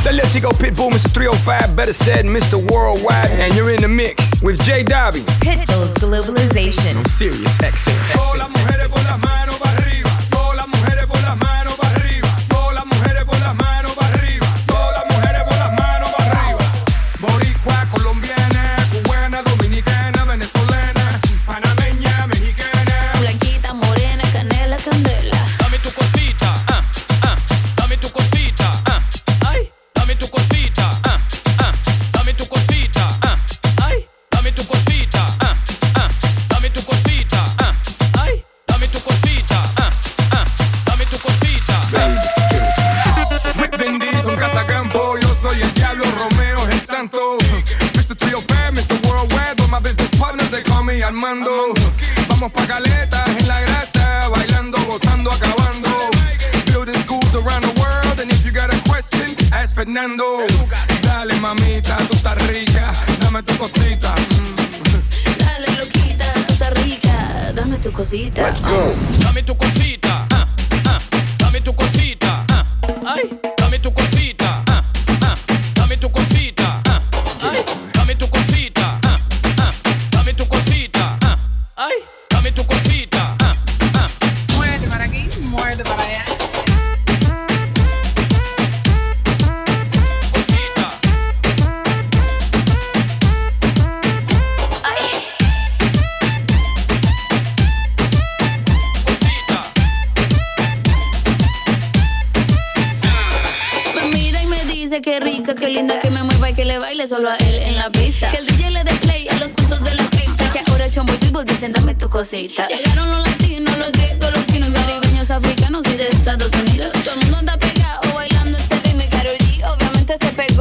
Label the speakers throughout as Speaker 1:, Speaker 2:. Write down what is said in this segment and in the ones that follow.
Speaker 1: So let's go Pitbull, Mr. 305, better said Mr. Worldwide, and you're in the mix with J Dobby.
Speaker 2: Pitbull's Globalization.
Speaker 1: I'm serious, XM. XM.
Speaker 3: solo a él en la pista. Que el DJ le dé a los cuentos de la cripta. Que ahora el chombo y dicen
Speaker 4: dame tu cosita. Llegaron los latinos, los griegos, los chinos, caribeños, africanos y
Speaker 5: de Estados Unidos. Todo el mundo anda pegado bailando este ritmo y Karol G obviamente se pegó.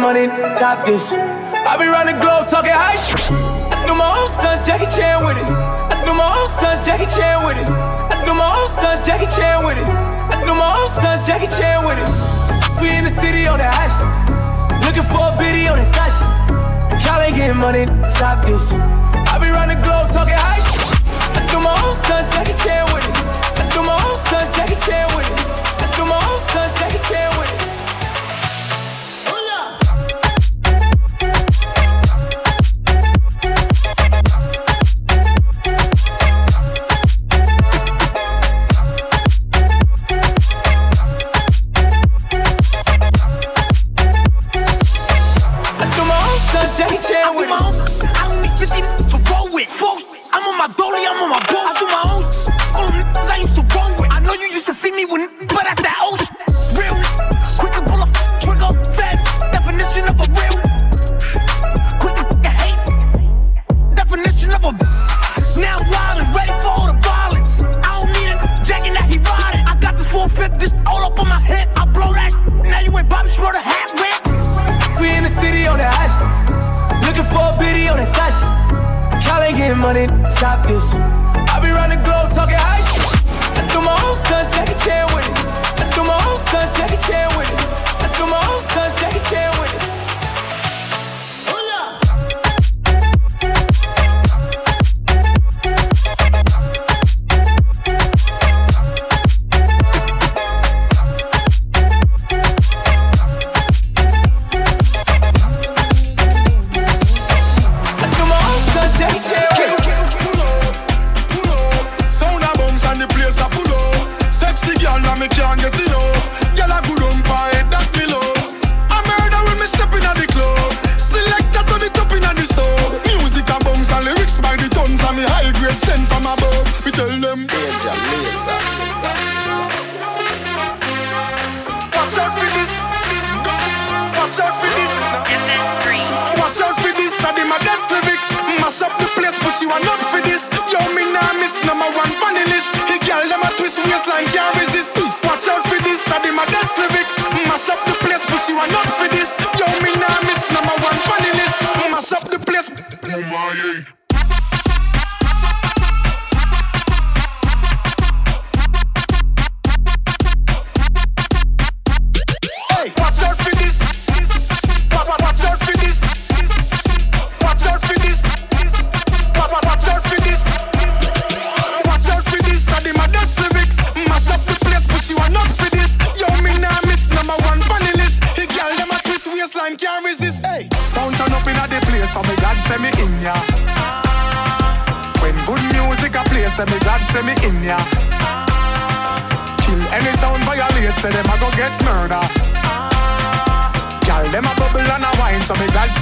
Speaker 5: Money, stop this. I be round the globe talking high shit. I do my own stunts, Jackie Chan with it. I do my own stunts, Jackie Chan with it. I do my own stunts, Jackie Chan with it. I do my own stunts, Jackie Chan with it. We in the city on that hash. Looking for a biddy on that dash. Y'all ain't getting money, stop this. I be round the globe talking high shit. I do my own stunts, Jackie Chan with it. I do my own stunts, Jackie Chan with it I do my own stunts, take a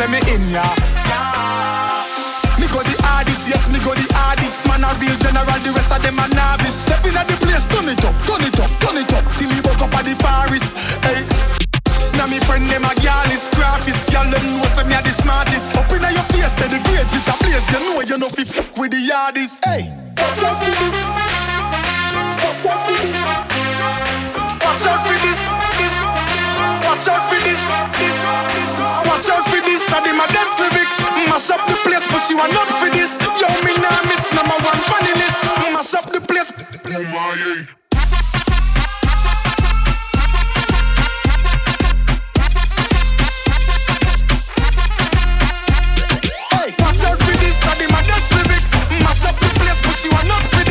Speaker 6: so me in ya. Yeah. Me go the hardest, yes, me go the hardest. Man a real general, the rest of them a novice. In at the place, turn it up, turn it up, turn it up, till me woke up at the forest. Hey. Now me friend them a gyal is graphist Gyal them know say me a the smartest Up inna your face say the grades it a blaze You know you know fi fuck with the hardest Hey Watch out for this, this Watch out for this. Watch out for this. I did my best lyrics. Mash up the place, but she want up for this. Yo, me nah miss number one funny list. Mash up the place. Oh my.
Speaker 7: Watch out for this, I did my best lyrics
Speaker 2: Mash up the
Speaker 1: place,
Speaker 7: but she want up for this.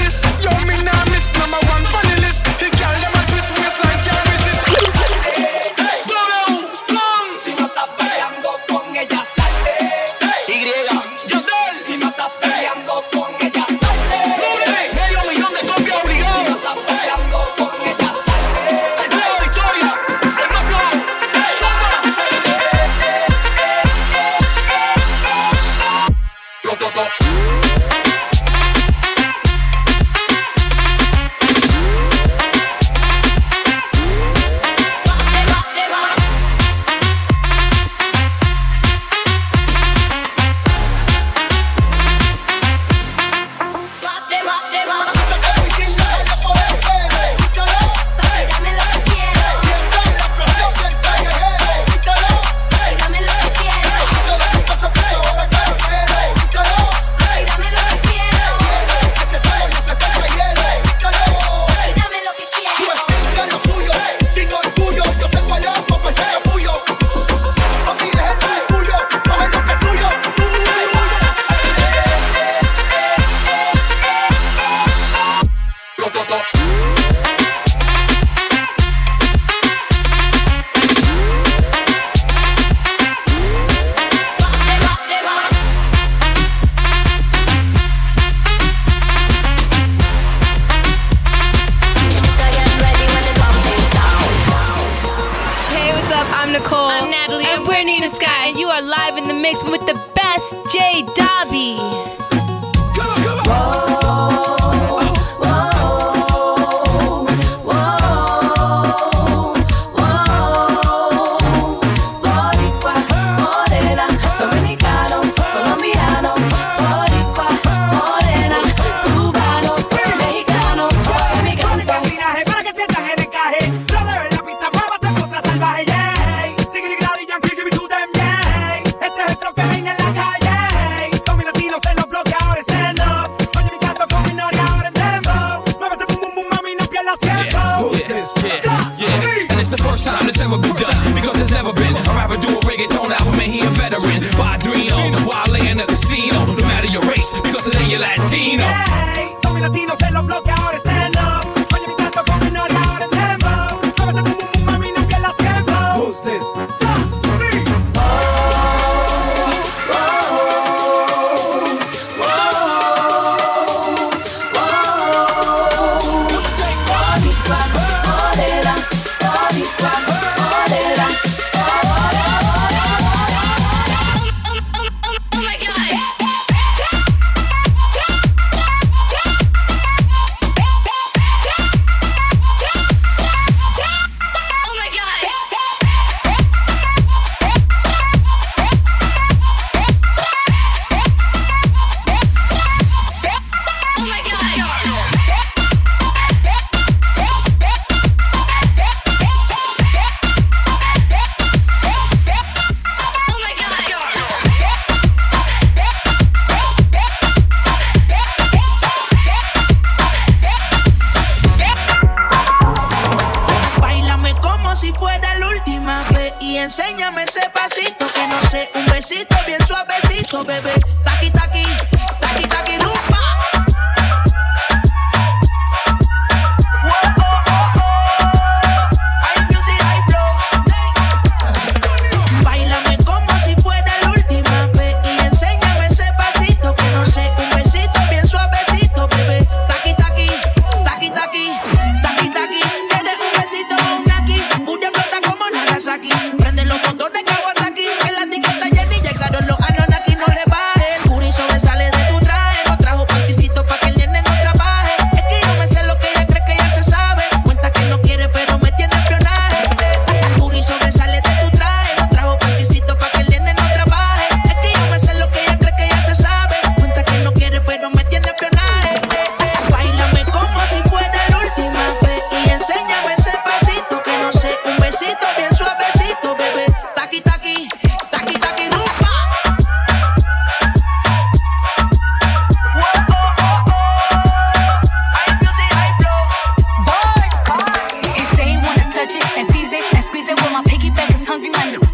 Speaker 7: hungry man.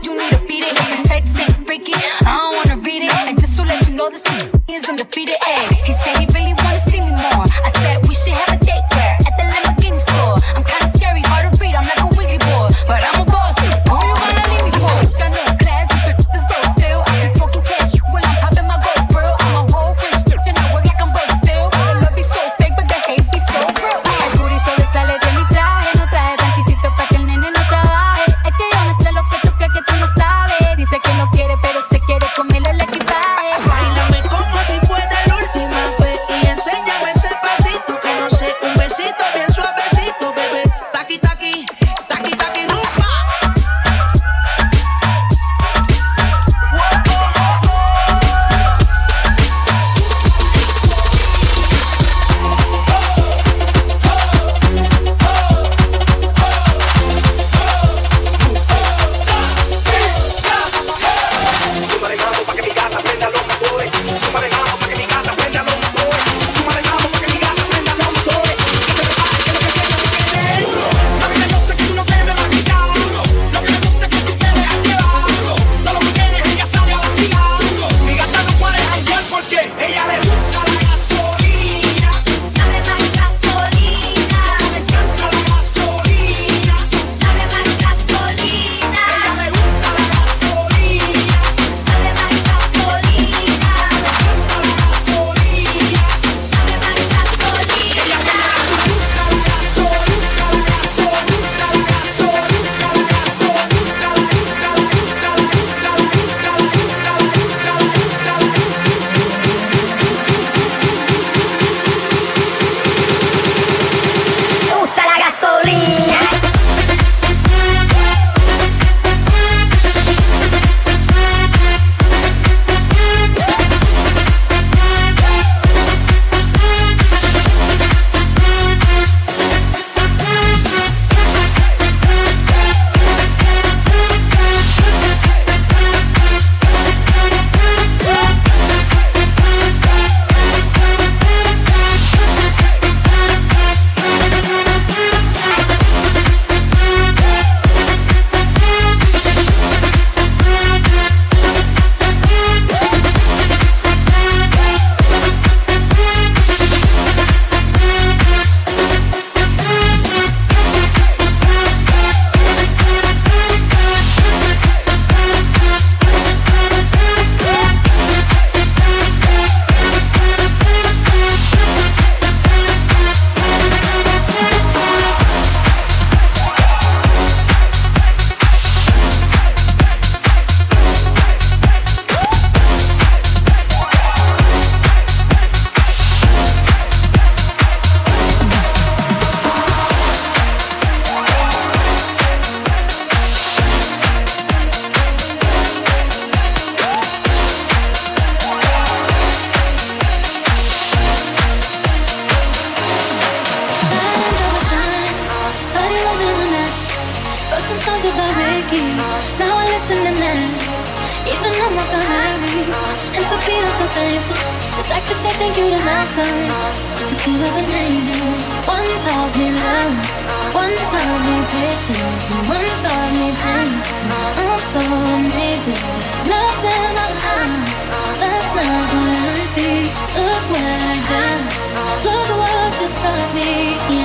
Speaker 7: Gon' last.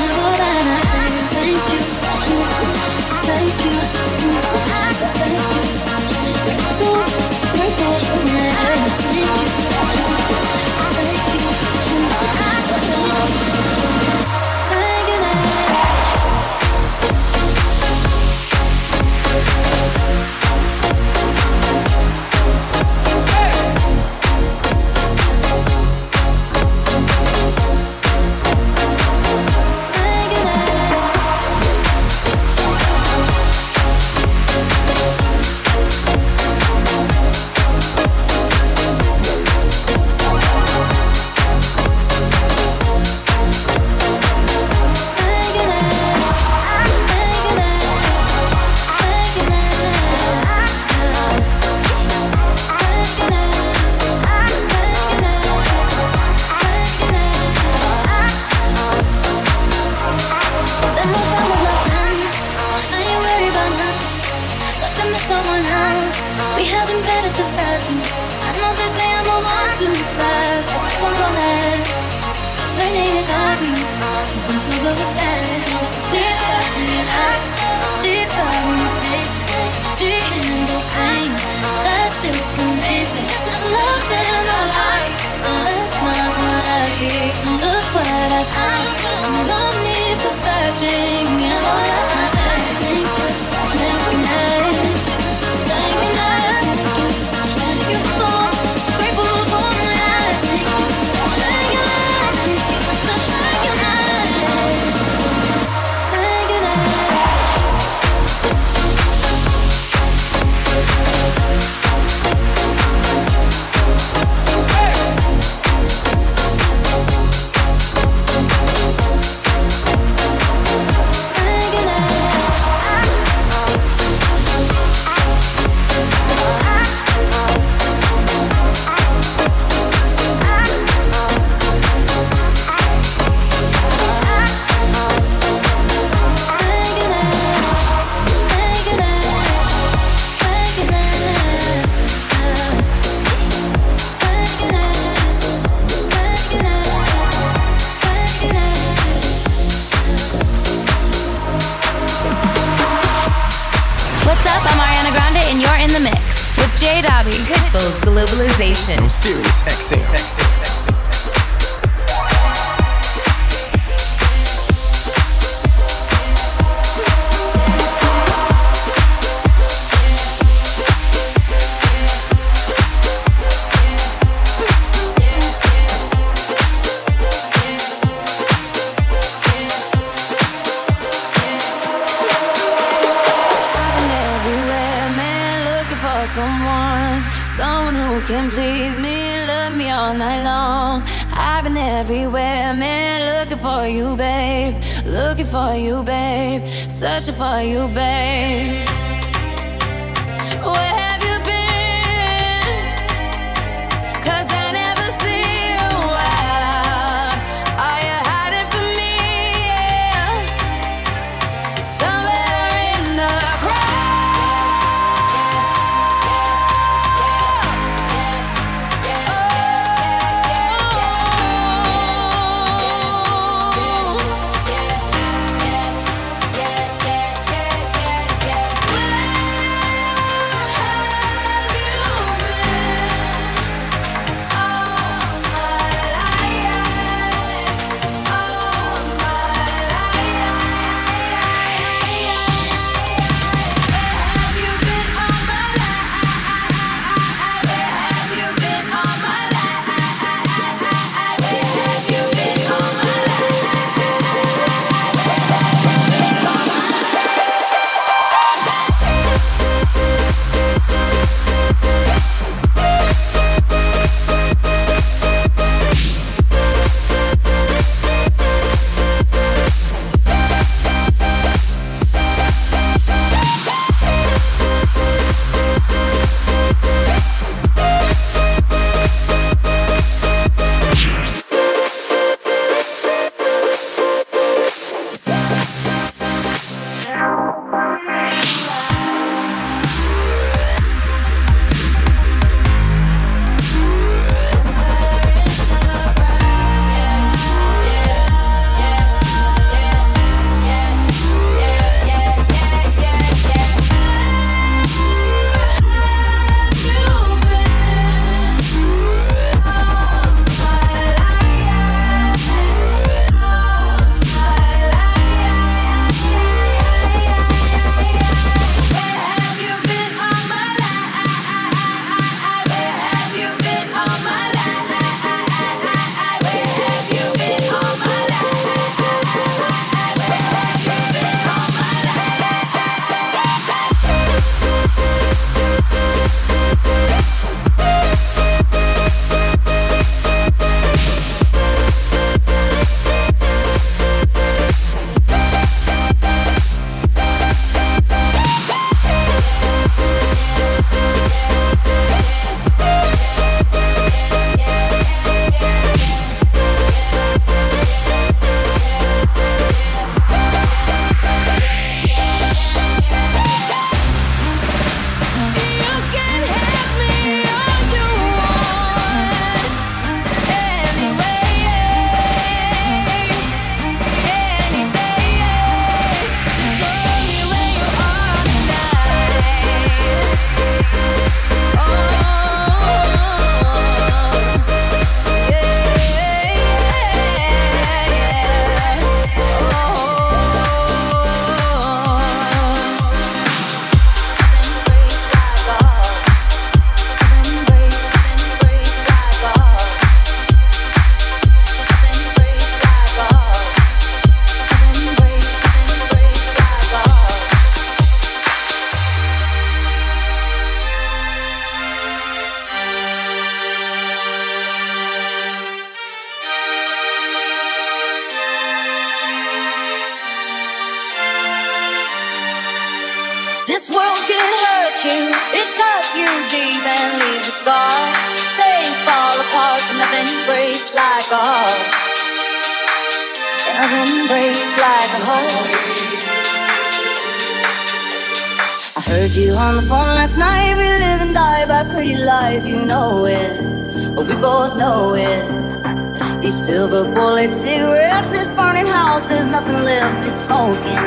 Speaker 7: silver bullet cigarettes, this burning house, there's nothing left but smoking.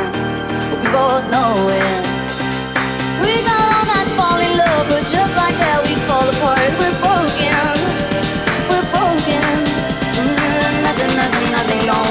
Speaker 7: But we both know it. We go all night fall in love, but just like that we fall apart. We're broken, we're broken. Mm, nothing, nothing, nothing
Speaker 1: going.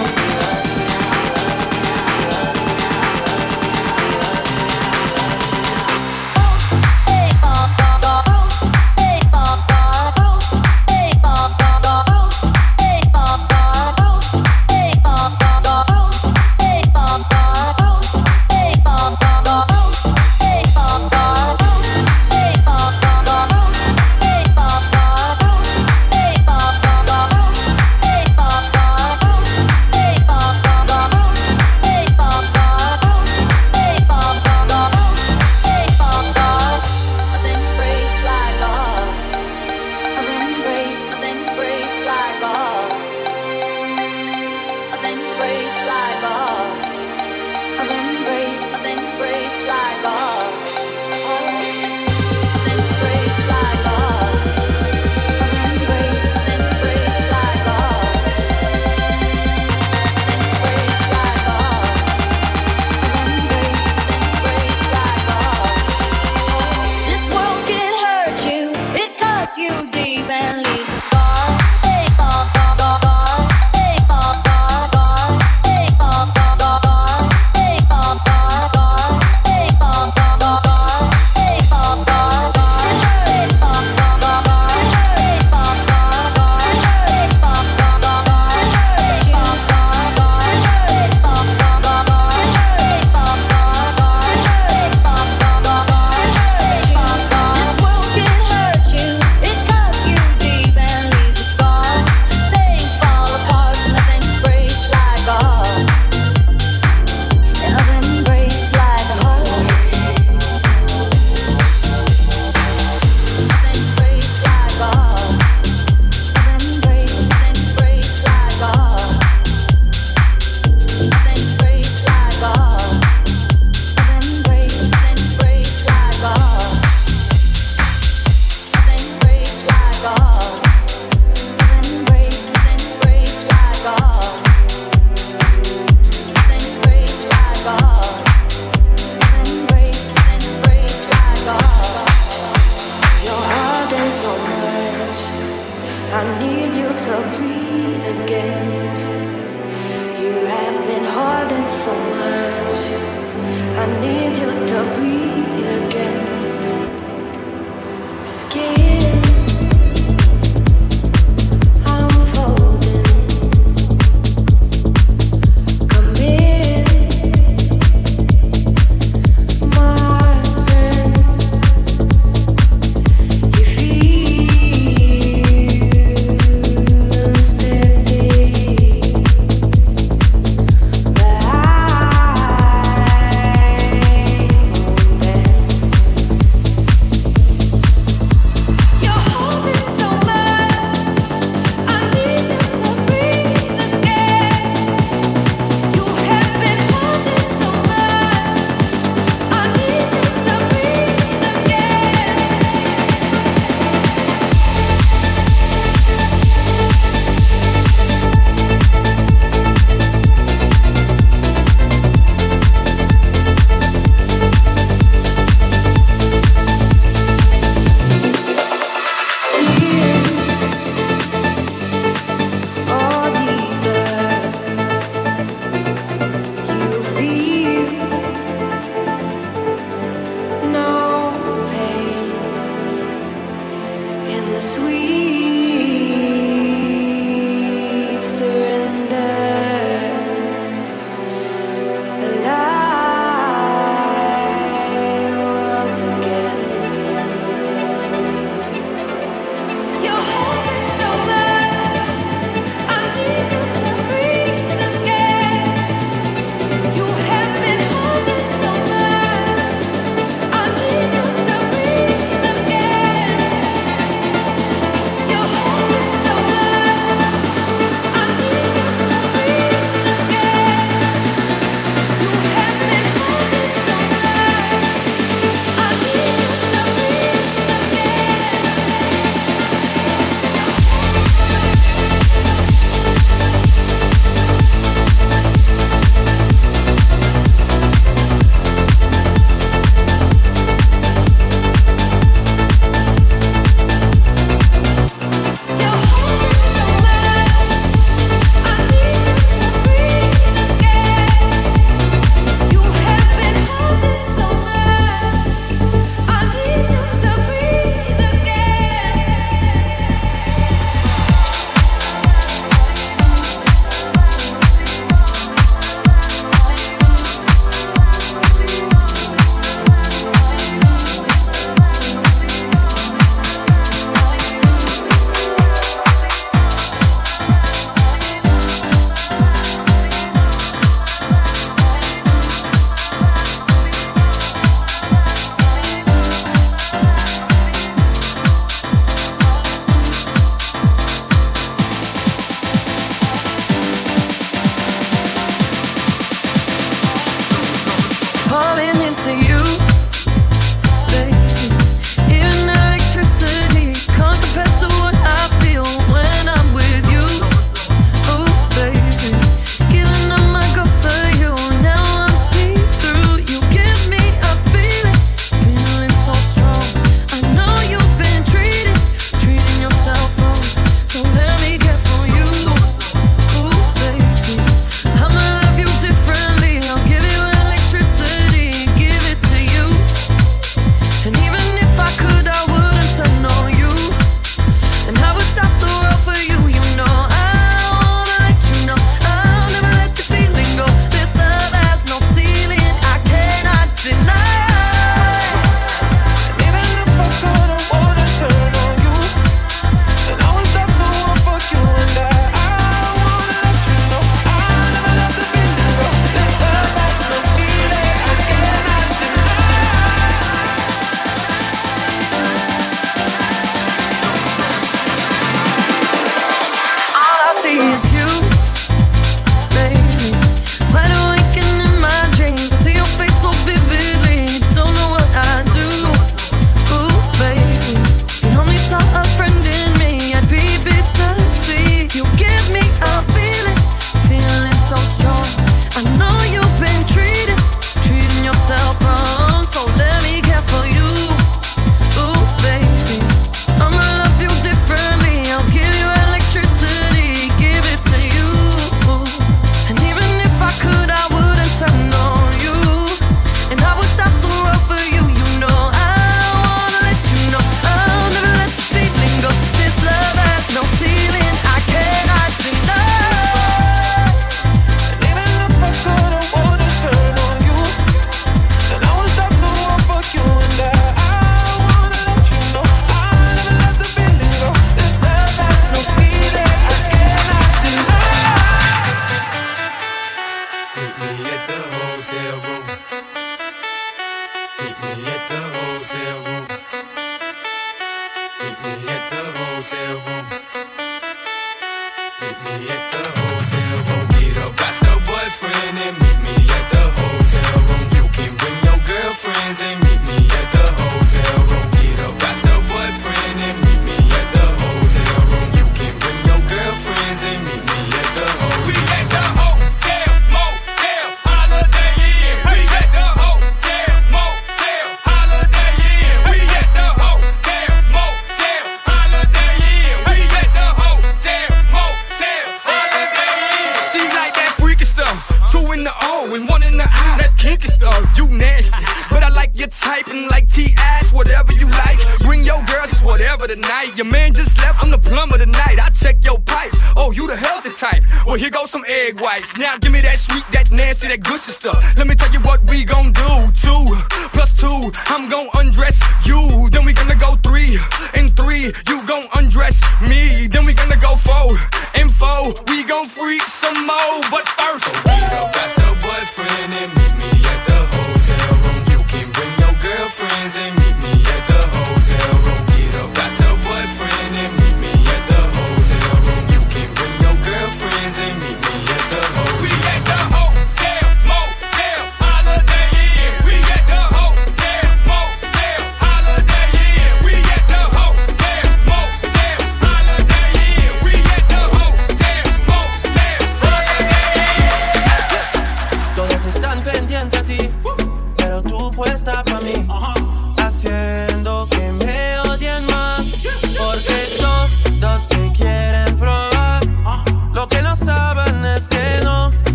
Speaker 1: freak some more, but first.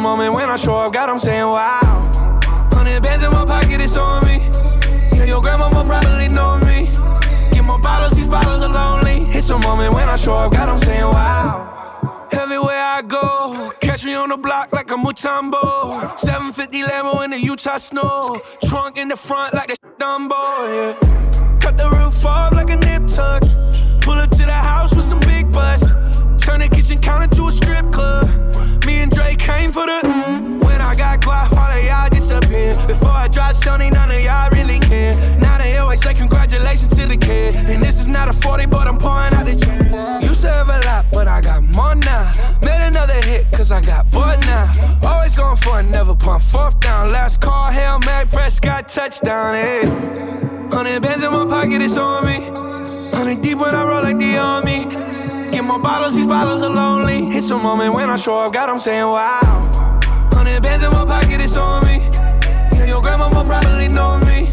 Speaker 8: moment when I show up, God, I'm saying wow. Hundred bands in my pocket, it's on me. Yeah, your grandma will probably know me. Get more bottles, these bottles are lonely. It's a moment when I show up, God, I'm saying wow. Everywhere I go, catch me on the block like a Mutombo. 750 Lambo in the Utah snow. Trunk in the front like a Dumbo, yeah. Cut the roof off like a nip tuck. Pull up to the house with some big bus. Turn the kitchen counter to came for the. When I got quiet, all of y'all disappear. Before I dropped Sony, none of y'all really care. Now they always say congratulations to the kid. And this is not a 40, but I'm pouring out the cheer. Used to have a lot, but I got more now. Made another hit, cause I got bored now. Always going for it, never pump fourth down. Last call, Hail Mary, Prescott, touchdown, hey. Hundred bands in my pocket, it's on me. Hundred deep when I roll like the army. Get my bottles, these bottles are lonely. It's a moment when I show up, God, I'm saying wow. Hundred bands in my pocket, it's on me. Yeah, your grandma will probably know me.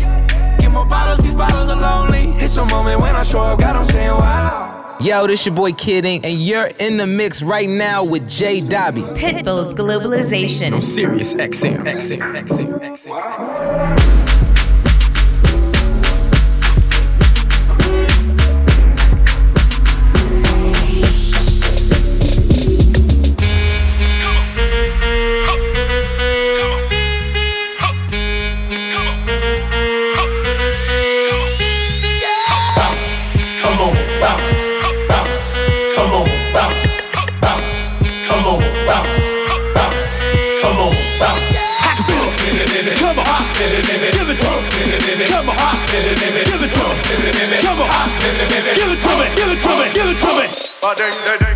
Speaker 8: Get my bottles, these bottles are lonely. It's a moment when I show up, God, I'm saying wow.
Speaker 9: Yo, this your boy Kid Ink, and you're in the mix right now with Jay Dobby.
Speaker 2: Pitbull's Globalization.
Speaker 1: No Sirius XM. XM. XM.
Speaker 10: XM. XM. Wow. Come on,
Speaker 11: give it
Speaker 12: to me, give it to me, give it to me.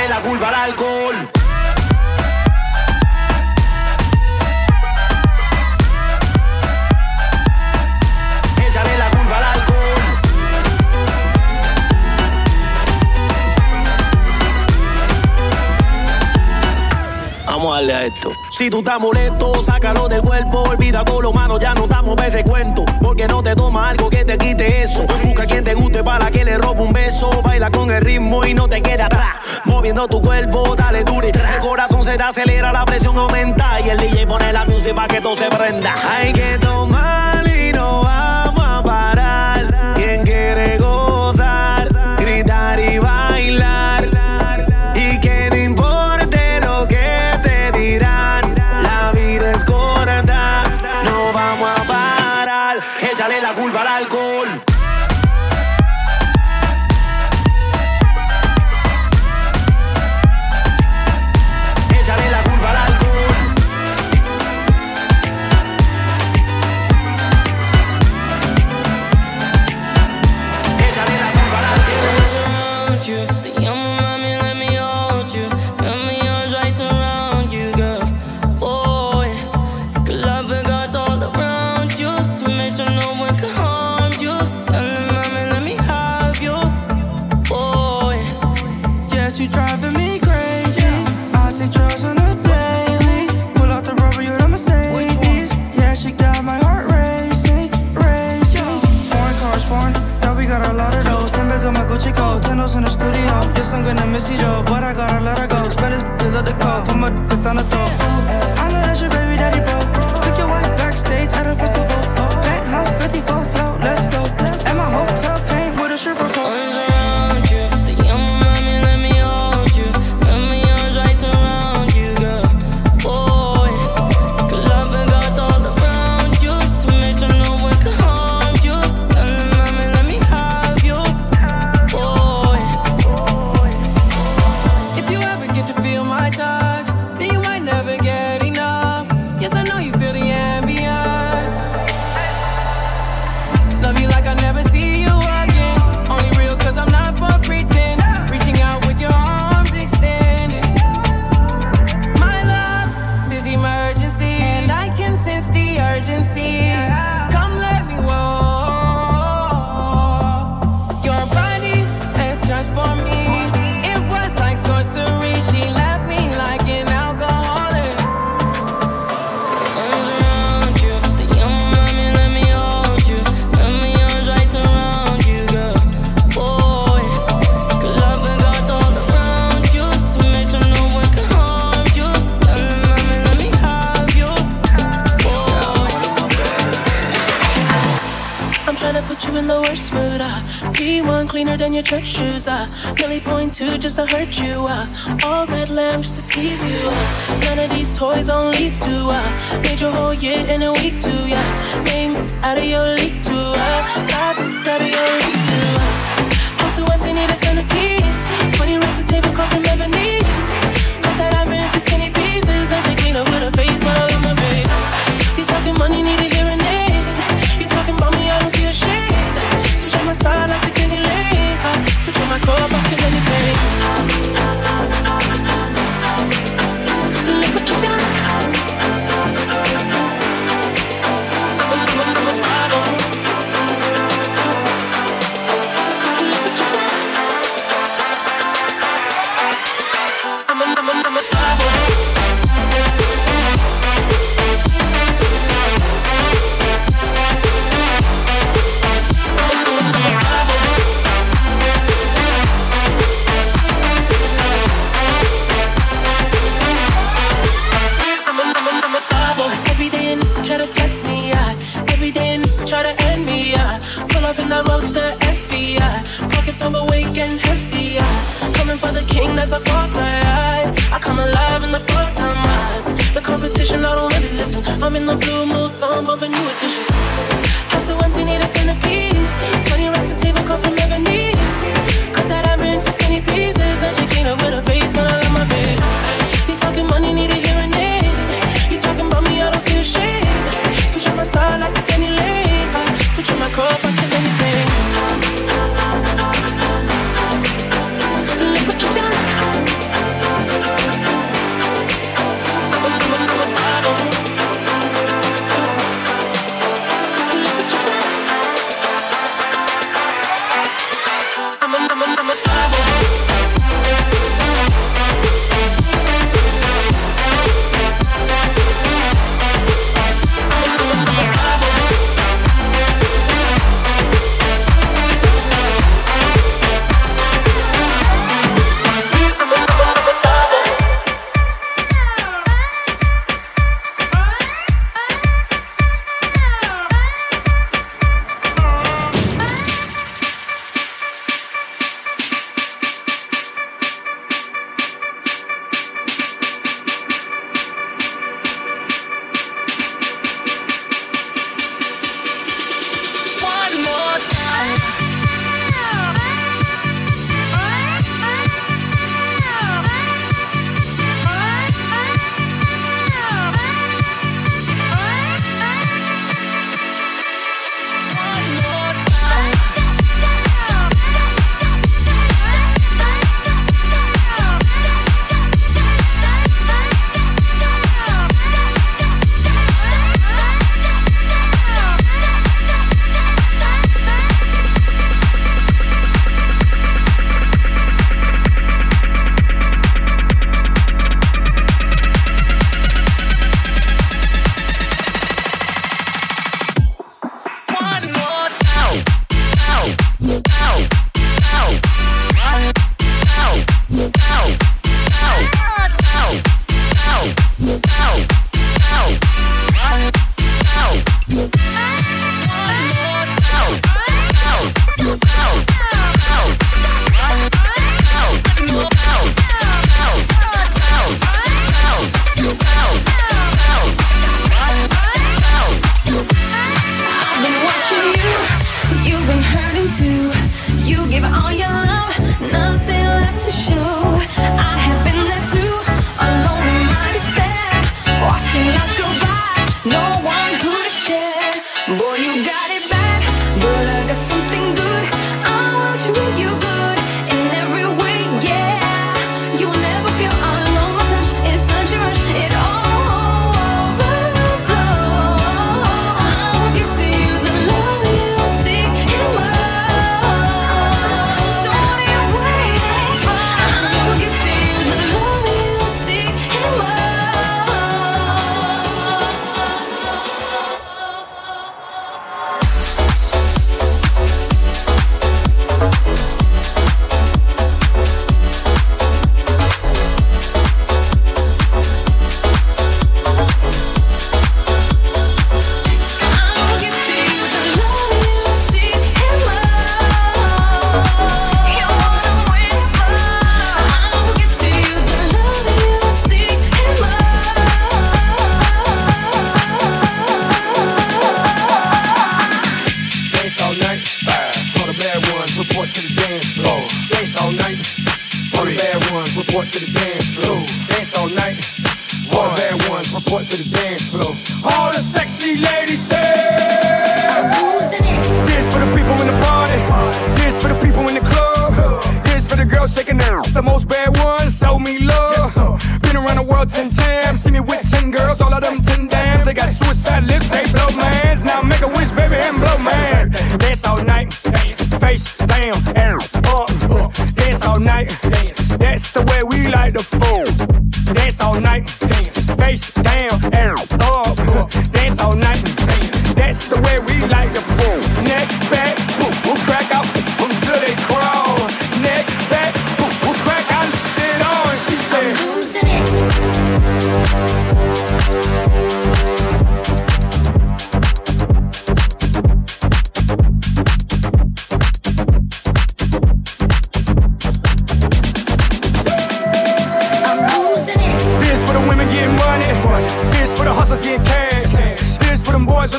Speaker 12: echarle la
Speaker 13: culpa al alcohol. Ella Échale la culpa al alcohol. Vamos a darle a esto. Si tú estás molesto, sácalo del cuerpo. Olvida todo lo malo, ya no damos veces cuento. Porque no te toma algo que te quite eso. Busca a quien te guste para que le robe un beso. Baila con el ritmo y no te quede atrás. Moviendo tu cuerpo, dale dure. El corazón se te acelera, la presión aumenta. Y el DJ pone la música para que todo se prenda. Hay que tomar y no
Speaker 14: hay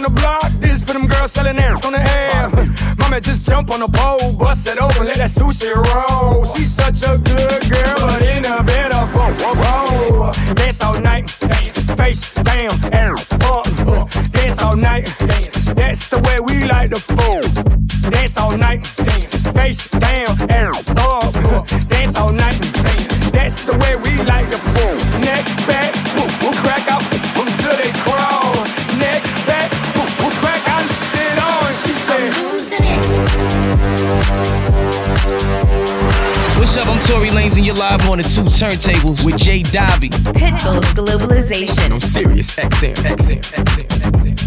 Speaker 14: on the
Speaker 15: block. This for them girls selling air on the air. Mama just jump on the pole, bust it open, let that sushi roll. She's such a good girl, but in a bed of whoa. Dance all night, dance, face down, air up. Dance all night, dance. That's the way we like to fool. Dance all night, dance, face down, air up.
Speaker 9: What's up? I'm Tory Lanez, and you're live on the two turntables with Jay Dobby.
Speaker 2: Pitbull's Globalization.
Speaker 9: I'm Sirius. XM, XM, XM,
Speaker 15: XM.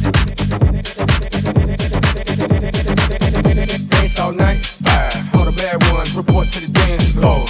Speaker 15: Bass all night, five. All the bad ones report to the dance floor.